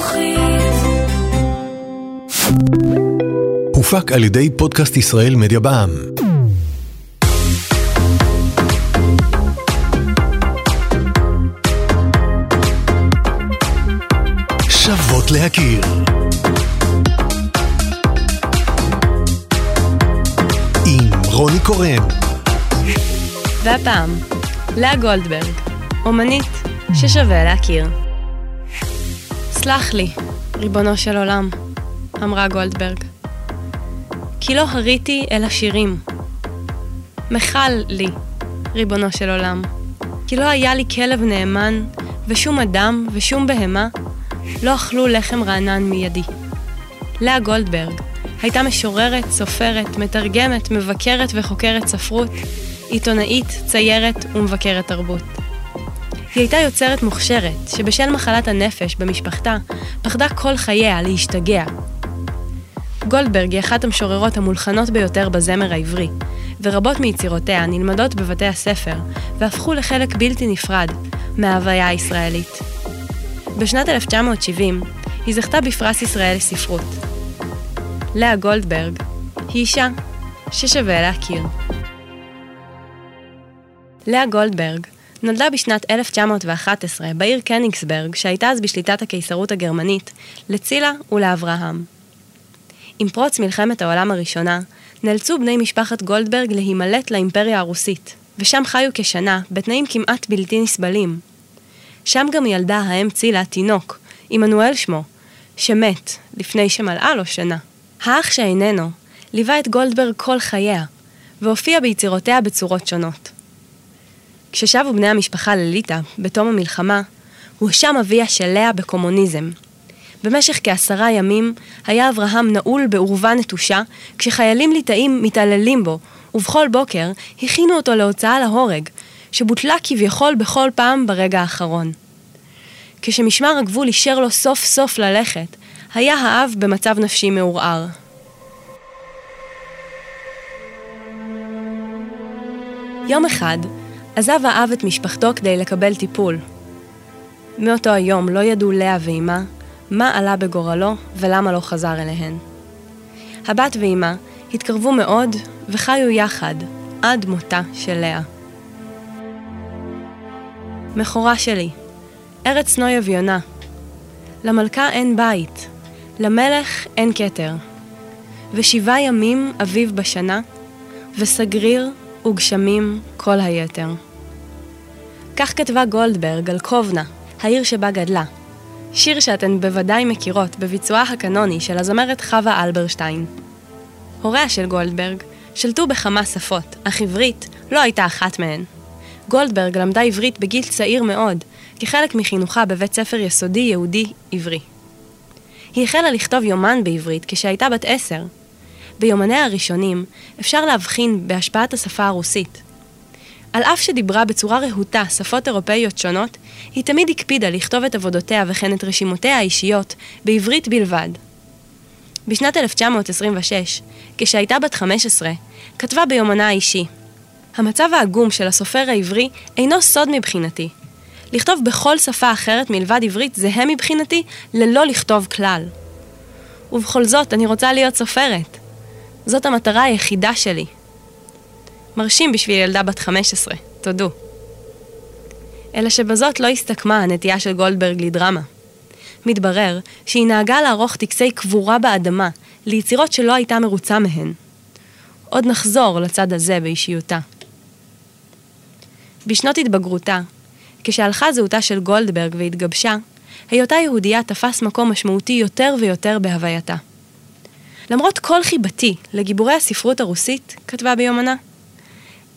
חינוכית. הופק על ידי פודקאסט ישראל מדיה בע"מ. שוות להכיר. עם רוני קורן. והפעם, לאה גולדברג, אומנית ששווה להכיר. סלח לי, ריבונו של עולם, אמרה גולדברג. כי לא הריתי אל השירים. מחל לי, ריבונו של עולם, כי לא היה לי כלב נאמן, ושום אדם ושום בהמה לא אכלו לחם רענן מידי. לאה גולדברג הייתה משוררת, סופרת, מתרגמת, מבקרת וחוקרת ספרות, עיתונאית, ציירת ומבקרת תרבות. היא הייתה יוצרת מוכשרת, שבשל מחלת הנפש במשפחתה, פחדה כל חייה להשתגע. גולדברג היא אחת המשוררות המולחנות ביותר בזמר העברי, ורבות מיצירותיה נלמדות בבתי הספר, והפכו לחלק בלתי נפרד מההוויה הישראלית. בשנת 1970 היא זכתה בפרס ישראל לספרות. לאה גולדברג היא אישה ששווה להכיר. לאה גולדברג נולדה בשנת 1911 בעיר קניגסברג, שהייתה אז בשליטת הקיסרות הגרמנית, לצילה ולאברהם. עם פרוץ מלחמת העולם הראשונה, נאלצו בני משפחת גולדברג להימלט לאימפריה הרוסית, ושם חיו כשנה בתנאים כמעט בלתי נסבלים. שם גם ילדה האם צילה תינוק, עמנואל שמו, שמת לפני שמלאה לו שנה. האח שאיננו ליווה את גולדברג כל חייה, והופיע ביצירותיה בצורות שונות. כששבו בני המשפחה לליטא, בתום המלחמה, הואשם אביה של לאה בקומוניזם. במשך כעשרה ימים היה אברהם נעול בעורבה נטושה, כשחיילים ליטאים מתעללים בו, ובכל בוקר הכינו אותו להוצאה להורג, שבוטלה כביכול בכל פעם ברגע האחרון. כשמשמר הגבול אישר לו סוף סוף ללכת, היה האב במצב נפשי מעורער. יום אחד, עזב האב את משפחתו כדי לקבל טיפול. מאותו היום לא ידעו לאה ואימה מה עלה בגורלו ולמה לא חזר אליהן. הבת ואימה התקרבו מאוד וחיו יחד עד מותה של לאה. מכורה שלי, ארץ נוי אביונה. למלכה אין בית, למלך אין כתר. ושבעה ימים אביב בשנה, וסגריר וגשמים כל היתר. כך כתבה גולדברג על קובנה, העיר שבה גדלה. שיר שאתן בוודאי מכירות בביצועה הקנוני של הזמרת חווה אלברשטיין. הוריה של גולדברג שלטו בכמה שפות, אך עברית לא הייתה אחת מהן. גולדברג למדה עברית בגיל צעיר מאוד, כחלק מחינוכה בבית ספר יסודי יהודי עברי. היא החלה לכתוב יומן בעברית כשהייתה בת עשר. ביומניה הראשונים אפשר להבחין בהשפעת השפה הרוסית. על אף שדיברה בצורה רהוטה שפות אירופאיות שונות, היא תמיד הקפידה לכתוב את עבודותיה וכן את רשימותיה האישיות בעברית בלבד. בשנת 1926, כשהייתה בת 15, כתבה ביומנה האישי המצב העגום של הסופר העברי אינו סוד מבחינתי. לכתוב בכל שפה אחרת מלבד עברית זהה מבחינתי ללא לכתוב כלל. ובכל זאת, אני רוצה להיות סופרת. זאת המטרה היחידה שלי. מרשים בשביל ילדה בת 15, תודו. אלא שבזאת לא הסתכמה הנטייה של גולדברג לדרמה. מתברר שהיא נהגה לערוך טקסי קבורה באדמה ליצירות שלא הייתה מרוצה מהן. עוד נחזור לצד הזה באישיותה. בשנות התבגרותה, כשהלכה זהותה של גולדברג והתגבשה, היותה יהודייה תפס מקום משמעותי יותר ויותר בהווייתה. למרות כל חיבתי לגיבורי הספרות הרוסית, כתבה ביומנה,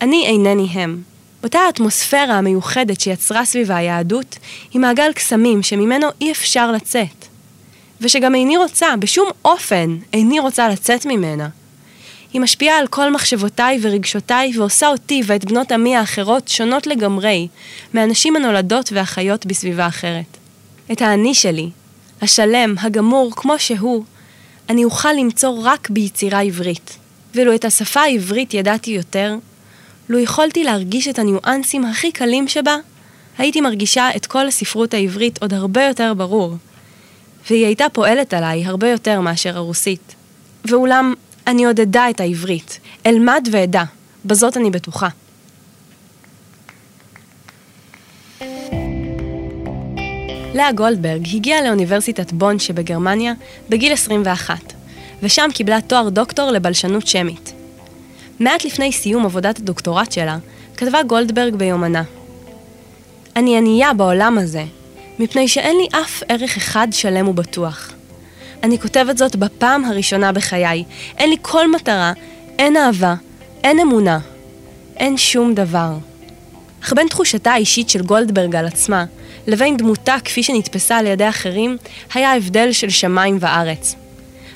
אני אינני הם. אותה האטמוספירה המיוחדת שיצרה סביבה היהדות, היא מעגל קסמים שממנו אי אפשר לצאת. ושגם איני רוצה, בשום אופן, איני רוצה לצאת ממנה. היא משפיעה על כל מחשבותיי ורגשותיי ועושה אותי ואת בנות עמי האחרות שונות לגמרי מהנשים הנולדות והחיות בסביבה אחרת. את האני שלי, השלם, הגמור, כמו שהוא, אני אוכל למצוא רק ביצירה עברית. ואילו את השפה העברית ידעתי יותר, לו יכולתי להרגיש את הניואנסים הכי קלים שבה, הייתי מרגישה את כל הספרות העברית עוד הרבה יותר ברור. והיא הייתה פועלת עליי הרבה יותר מאשר הרוסית. ואולם, אני עוד אדע את העברית. אלמד ואדע, בזאת אני בטוחה. לאה גולדברג הגיעה לאוניברסיטת בון שבגרמניה בגיל 21, ושם קיבלה תואר דוקטור לבלשנות שמית. מעט לפני סיום עבודת הדוקטורט שלה, כתבה גולדברג ביומנה. אני ענייה בעולם הזה, מפני שאין לי אף ערך אחד שלם ובטוח. אני כותבת זאת בפעם הראשונה בחיי. אין לי כל מטרה, אין אהבה, אין אמונה, אין שום דבר. אך בין תחושתה האישית של גולדברג על עצמה, לבין דמותה כפי שנתפסה על ידי אחרים, היה הבדל של שמיים וארץ.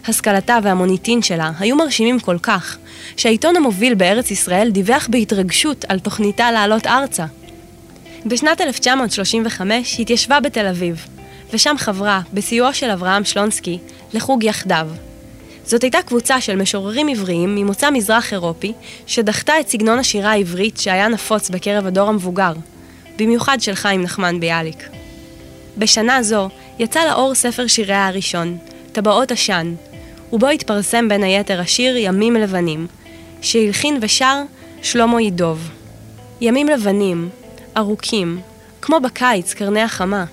השכלתה והמוניטין שלה היו מרשימים כל כך, שהעיתון המוביל בארץ ישראל דיווח בהתרגשות על תוכניתה לעלות ארצה. בשנת 1935 התיישבה בתל אביב, ושם חברה, בסיועו של אברהם שלונסקי, לחוג יחדיו. זאת הייתה קבוצה של משוררים עבריים ממוצא מזרח אירופי, שדחתה את סגנון השירה העברית שהיה נפוץ בקרב הדור המבוגר, במיוחד של חיים נחמן ביאליק. בשנה זו יצא לאור ספר שיריה הראשון, טבעות עשן, ובו התפרסם בין היתר השיר ימים לבנים, שהלחין ושר שלמה ידוב. ימים לבנים, ארוכים, כמו בקיץ, קרני החמה.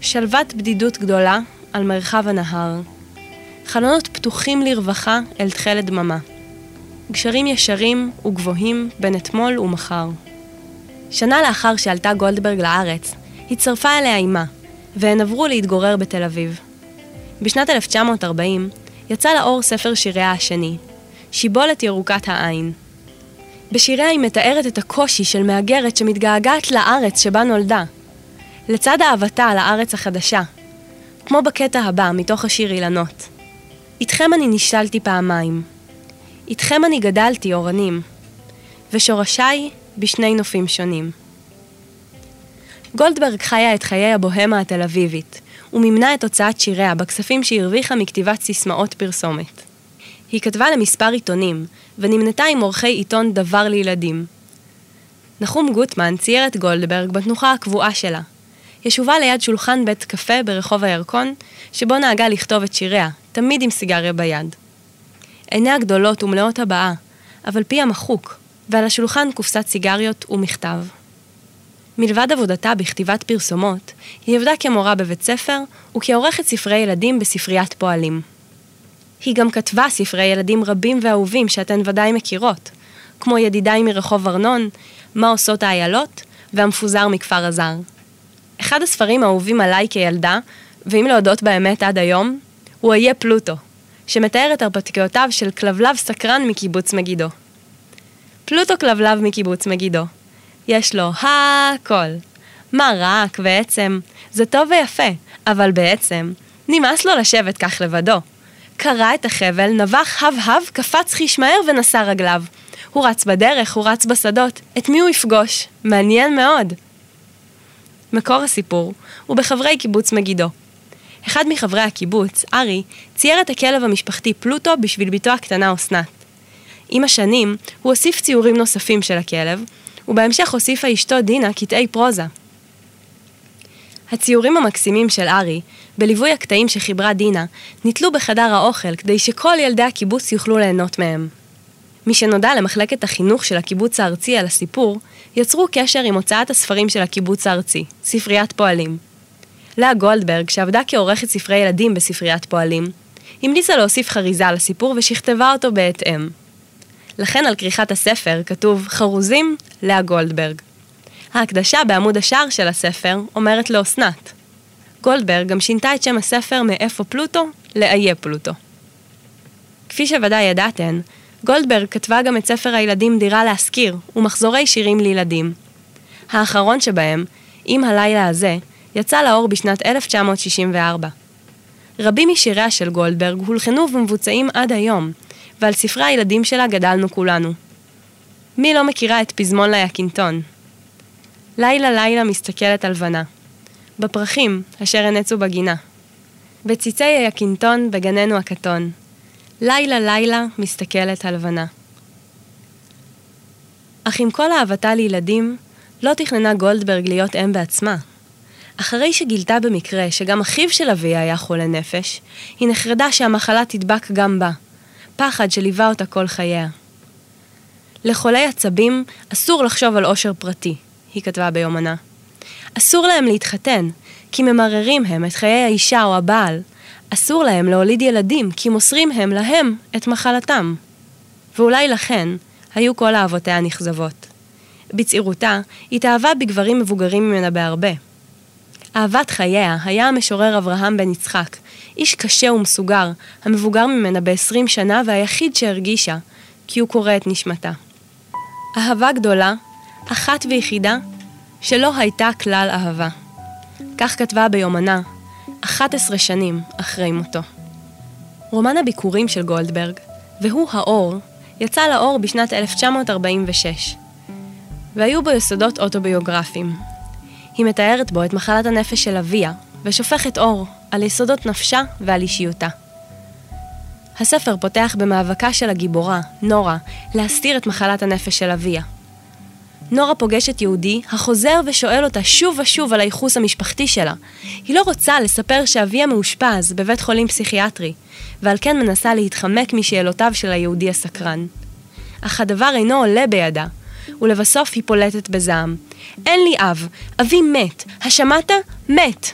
שלוות בדידות גדולה על מרחב הנהר. חלונות פתוחים לרווחה אל תכלת דממה. גשרים ישרים וגבוהים בין אתמול ומחר. שנה לאחר שעלתה גולדברג לארץ, הצטרפה אליה אימה, והן עברו להתגורר בתל אביב. בשנת 1940 יצא לאור ספר שיריה השני, שיבולת ירוקת העין. בשיריה היא מתארת את הקושי של מהגרת שמתגעגעת לארץ שבה נולדה, לצד אהבתה לארץ החדשה, כמו בקטע הבא מתוך השיר אילנות. איתכם אני נשתלתי פעמיים, איתכם אני גדלתי אורנים, ושורשיי בשני נופים שונים. גולדברג חיה את חיי הבוהמה התל אביבית, ומימנה את הוצאת שיריה בכספים שהרוויחה מכתיבת סיסמאות פרסומת. היא כתבה למספר עיתונים, ונמנתה עם עורכי עיתון דבר לילדים. נחום גוטמן צייר את גולדברג בתנוחה הקבועה שלה. ישובה ליד שולחן בית קפה ברחוב הירקון, שבו נהגה לכתוב את שיריה, תמיד עם סיגריה ביד. עיניה גדולות ומלאות הבעה, אבל פיה מחוק, ועל השולחן קופסת סיגריות ומכתב. מלבד עבודתה בכתיבת פרסומות, היא עבדה כמורה בבית ספר וכעורכת ספרי ילדים בספריית פועלים. היא גם כתבה ספרי ילדים רבים ואהובים שאתן ודאי מכירות, כמו ידידיי מרחוב ארנון, מה עושות האיילות והמפוזר מכפר הזר. אחד הספרים האהובים עליי כילדה, ואם להודות באמת עד היום, הוא איה פלוטו, שמתאר את הרפתקאותיו של כלבלב סקרן מקיבוץ מגידו. פלוטו כלבלב מקיבוץ מגידו. יש לו הכל. מה רק ועצם, זה טוב ויפה, אבל בעצם, נמאס לו לשבת כך לבדו. קרע את החבל, נבח הב-הב, קפץ חיש מהר ונשא רגליו. הוא רץ בדרך, הוא רץ בשדות. את מי הוא יפגוש? מעניין מאוד. מקור הסיפור הוא בחברי קיבוץ מגידו. אחד מחברי הקיבוץ, ארי, צייר את הכלב המשפחתי פלוטו בשביל בתו הקטנה אסנת. עם השנים, הוא הוסיף ציורים נוספים של הכלב, ובהמשך הוסיפה אשתו דינה קטעי פרוזה. הציורים המקסימים של ארי, בליווי הקטעים שחיברה דינה, נתלו בחדר האוכל כדי שכל ילדי הקיבוץ יוכלו ליהנות מהם. משנודע למחלקת החינוך של הקיבוץ הארצי על הסיפור, יצרו קשר עם הוצאת הספרים של הקיבוץ הארצי, ספריית פועלים. לאה גולדברג, שעבדה כעורכת ספרי ילדים בספריית פועלים, המליצה להוסיף חריזה לסיפור ושכתבה אותו בהתאם. לכן על כריכת הספר כתוב חרוזים לאה גולדברג. ההקדשה בעמוד השער של הספר אומרת לאסנת. גולדברג גם שינתה את שם הספר מאיפה פלוטו לאיה פלוטו. כפי שוודאי ידעתן, גולדברג כתבה גם את ספר הילדים דירה להשכיר ומחזורי שירים לילדים. האחרון שבהם, עם הלילה הזה, יצא לאור בשנת 1964. רבים משיריה של גולדברג הולחנו ומבוצעים עד היום, ועל ספרי הילדים שלה גדלנו כולנו. מי לא מכירה את פזמון ליקינטון? לילה לילה מסתכלת הלבנה. בפרחים אשר הנצו בגינה. בציצי היקינטון בגננו הקטון. לילה לילה מסתכלת הלבנה. אך עם כל אהבתה לילדים, לא תכננה גולדברג להיות אם בעצמה. אחרי שגילתה במקרה שגם אחיו של אביה היה חולה נפש, היא נחרדה שהמחלה תדבק גם בה, פחד שליווה אותה כל חייה. לחולי עצבים אסור לחשוב על עושר פרטי, היא כתבה ביומנה. אסור להם להתחתן, כי ממררים הם את חיי האישה או הבעל. אסור להם להוליד ילדים, כי מוסרים הם להם את מחלתם. ואולי לכן היו כל אהבותיה נכזבות. בצעירותה התאהבה בגברים מבוגרים ממנה בהרבה. אהבת חייה היה המשורר אברהם בן יצחק, איש קשה ומסוגר, המבוגר ממנה ב-20 שנה והיחיד שהרגישה, כי הוא קורא את נשמתה. אהבה גדולה, אחת ויחידה, שלא הייתה כלל אהבה. כך כתבה ביומנה, 11 שנים אחרי מותו. רומן הביקורים של גולדברג, והוא האור, יצא לאור בשנת 1946, והיו בו יסודות אוטוביוגרפיים. היא מתארת בו את מחלת הנפש של אביה, ושופכת אור על יסודות נפשה ועל אישיותה. הספר פותח במאבקה של הגיבורה, נורה, להסתיר את מחלת הנפש של אביה. נורה פוגשת יהודי החוזר ושואל אותה שוב ושוב על הייחוס המשפחתי שלה. היא לא רוצה לספר שאביה מאושפז בבית חולים פסיכיאטרי, ועל כן מנסה להתחמק משאלותיו של היהודי הסקרן. אך הדבר אינו עולה בידה, ולבסוף היא פולטת בזעם. אין לי אב, אבי מת, השמעת? מת!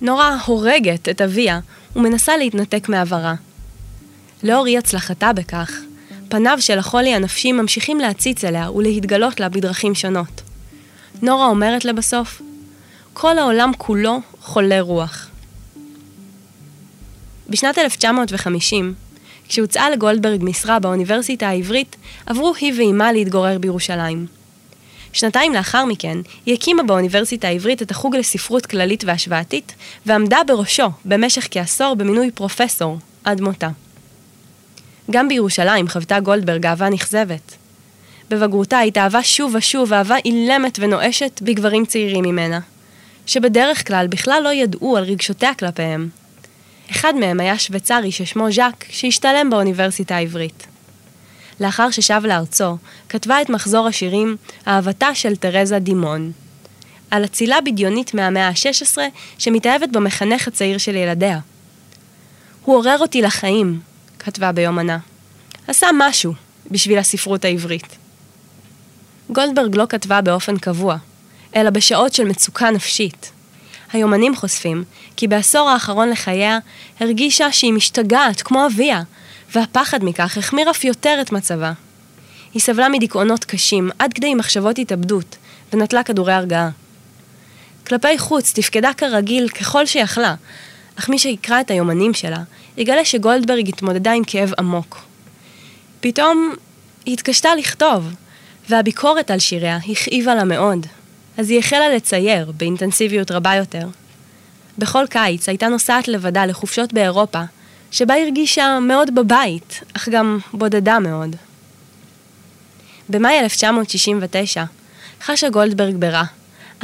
נורה הורגת את אביה ומנסה להתנתק מעברה. לאור אי הצלחתה בכך, פניו של החולי הנפשי ממשיכים להציץ אליה ולהתגלות לה בדרכים שונות. נורה אומרת לבסוף, כל העולם כולו חולה רוח. בשנת 1950, כשהוצאה לגולדברג משרה באוניברסיטה העברית, עברו היא ואימה להתגורר בירושלים. שנתיים לאחר מכן, היא הקימה באוניברסיטה העברית את החוג לספרות כללית והשוואתית, ועמדה בראשו במשך כעשור במינוי פרופסור, עד מותה. גם בירושלים חוותה גולדברג אהבה נכזבת. בבגרותה התאהבה שוב ושוב אהבה אילמת ונואשת בגברים צעירים ממנה, שבדרך כלל בכלל לא ידעו על רגשותיה כלפיהם. אחד מהם היה שוויצרי ששמו ז'אק, שהשתלם באוניברסיטה העברית. לאחר ששב לארצו, כתבה את מחזור השירים "אהבתה של תרזה דימון", על אצילה בדיונית מהמאה ה-16 שמתאהבת במחנך הצעיר של ילדיה. הוא עורר אותי לחיים, כתבה ביומנה. עשה משהו בשביל הספרות העברית. גולדברג לא כתבה באופן קבוע, אלא בשעות של מצוקה נפשית. היומנים חושפים כי בעשור האחרון לחייה הרגישה שהיא משתגעת כמו אביה, והפחד מכך החמיר אף יותר את מצבה. היא סבלה מדיכאונות קשים עד כדי מחשבות התאבדות, ונטלה כדורי הרגעה. כלפי חוץ תפקדה כרגיל ככל שיכלה, אך מי שיקרא את היומנים שלה, יגלה שגולדברג התמודדה עם כאב עמוק. פתאום היא התקשתה לכתוב, והביקורת על שיריה הכאיבה לה מאוד. אז היא החלה לצייר באינטנסיביות רבה יותר. בכל קיץ הייתה נוסעת לבדה לחופשות באירופה, שבה הרגישה מאוד בבית, אך גם בודדה מאוד. במאי 1969 חשה גולדברג ברע,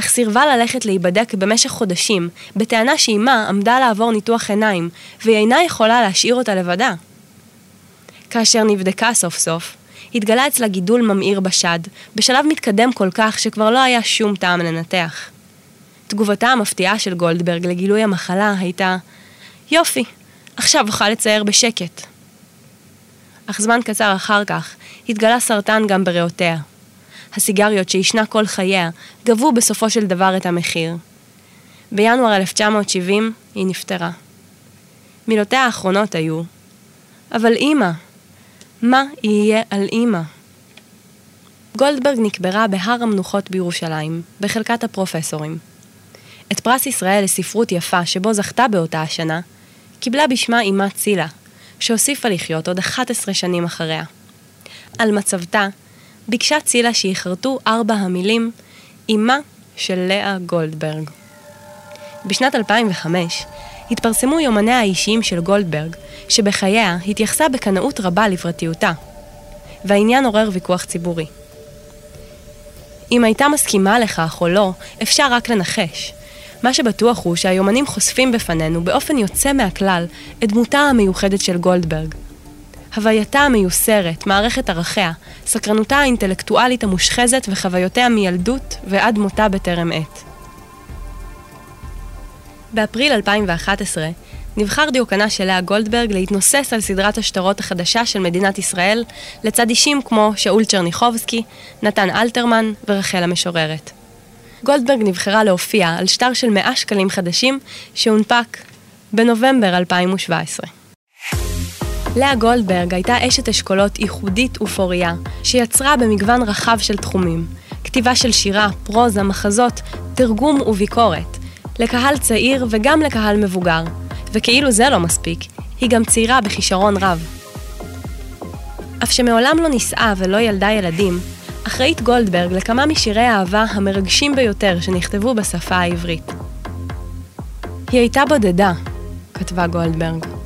אך סירבה ללכת להיבדק במשך חודשים, בטענה שאימה עמדה לעבור ניתוח עיניים, והיא אינה יכולה להשאיר אותה לבדה. כאשר נבדקה סוף סוף, התגלה אצלה גידול ממאיר בשד, בשלב מתקדם כל כך שכבר לא היה שום טעם לנתח. תגובתה המפתיעה של גולדברג לגילוי המחלה הייתה יופי, עכשיו אוכל לצייר בשקט. אך זמן קצר אחר כך התגלה סרטן גם בריאותיה. הסיגריות שעישנה כל חייה גבו בסופו של דבר את המחיר. בינואר 1970 היא נפטרה. מילותיה האחרונות היו אבל אימא, מה יהיה על אימא? גולדברג נקברה בהר המנוחות בירושלים, בחלקת הפרופסורים. את פרס ישראל לספרות יפה שבו זכתה באותה השנה, קיבלה בשמה אמה צילה, שהוסיפה לחיות עוד 11 שנים אחריה. על מצבתה, ביקשה צילה שיחרטו ארבע המילים אמה של לאה גולדברג. בשנת 2005 התפרסמו יומניה האישיים של גולדברג, שבחייה התייחסה בקנאות רבה לפרטיותה, והעניין עורר ויכוח ציבורי. אם הייתה מסכימה לכך או לא, אפשר רק לנחש. מה שבטוח הוא שהיומנים חושפים בפנינו באופן יוצא מהכלל את דמותה המיוחדת של גולדברג. הווייתה המיוסרת, מערכת ערכיה, סקרנותה האינטלקטואלית המושחזת וחוויותיה מילדות ועד מותה בטרם עת. באפריל 2011 נבחר דיוקנה של לאה גולדברג להתנוסס על סדרת השטרות החדשה של מדינת ישראל, לצד אישים כמו שאול צ'רניחובסקי, נתן אלתרמן ורחל המשוררת. גולדברג נבחרה להופיע על שטר של 100 שקלים חדשים שהונפק בנובמבר 2017. לאה גולדברג הייתה אשת אשכולות ייחודית ופוריה, שיצרה במגוון רחב של תחומים, כתיבה של שירה, פרוזה, מחזות, תרגום וביקורת, לקהל צעיר וגם לקהל מבוגר, וכאילו זה לא מספיק, היא גם צעירה בכישרון רב. אף שמעולם לא נישאה ולא ילדה ילדים, אחראית גולדברג לכמה משירי האהבה המרגשים ביותר שנכתבו בשפה העברית. היא הייתה בודדה, כתבה גולדברג,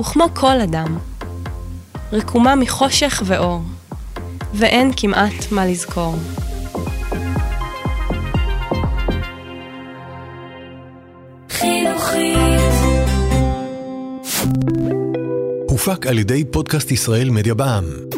וכמו כל אדם, רקומה מחושך ואור, ואין כמעט מה לזכור. הופק על ידי פודקאסט ישראל מדיה בע"מ.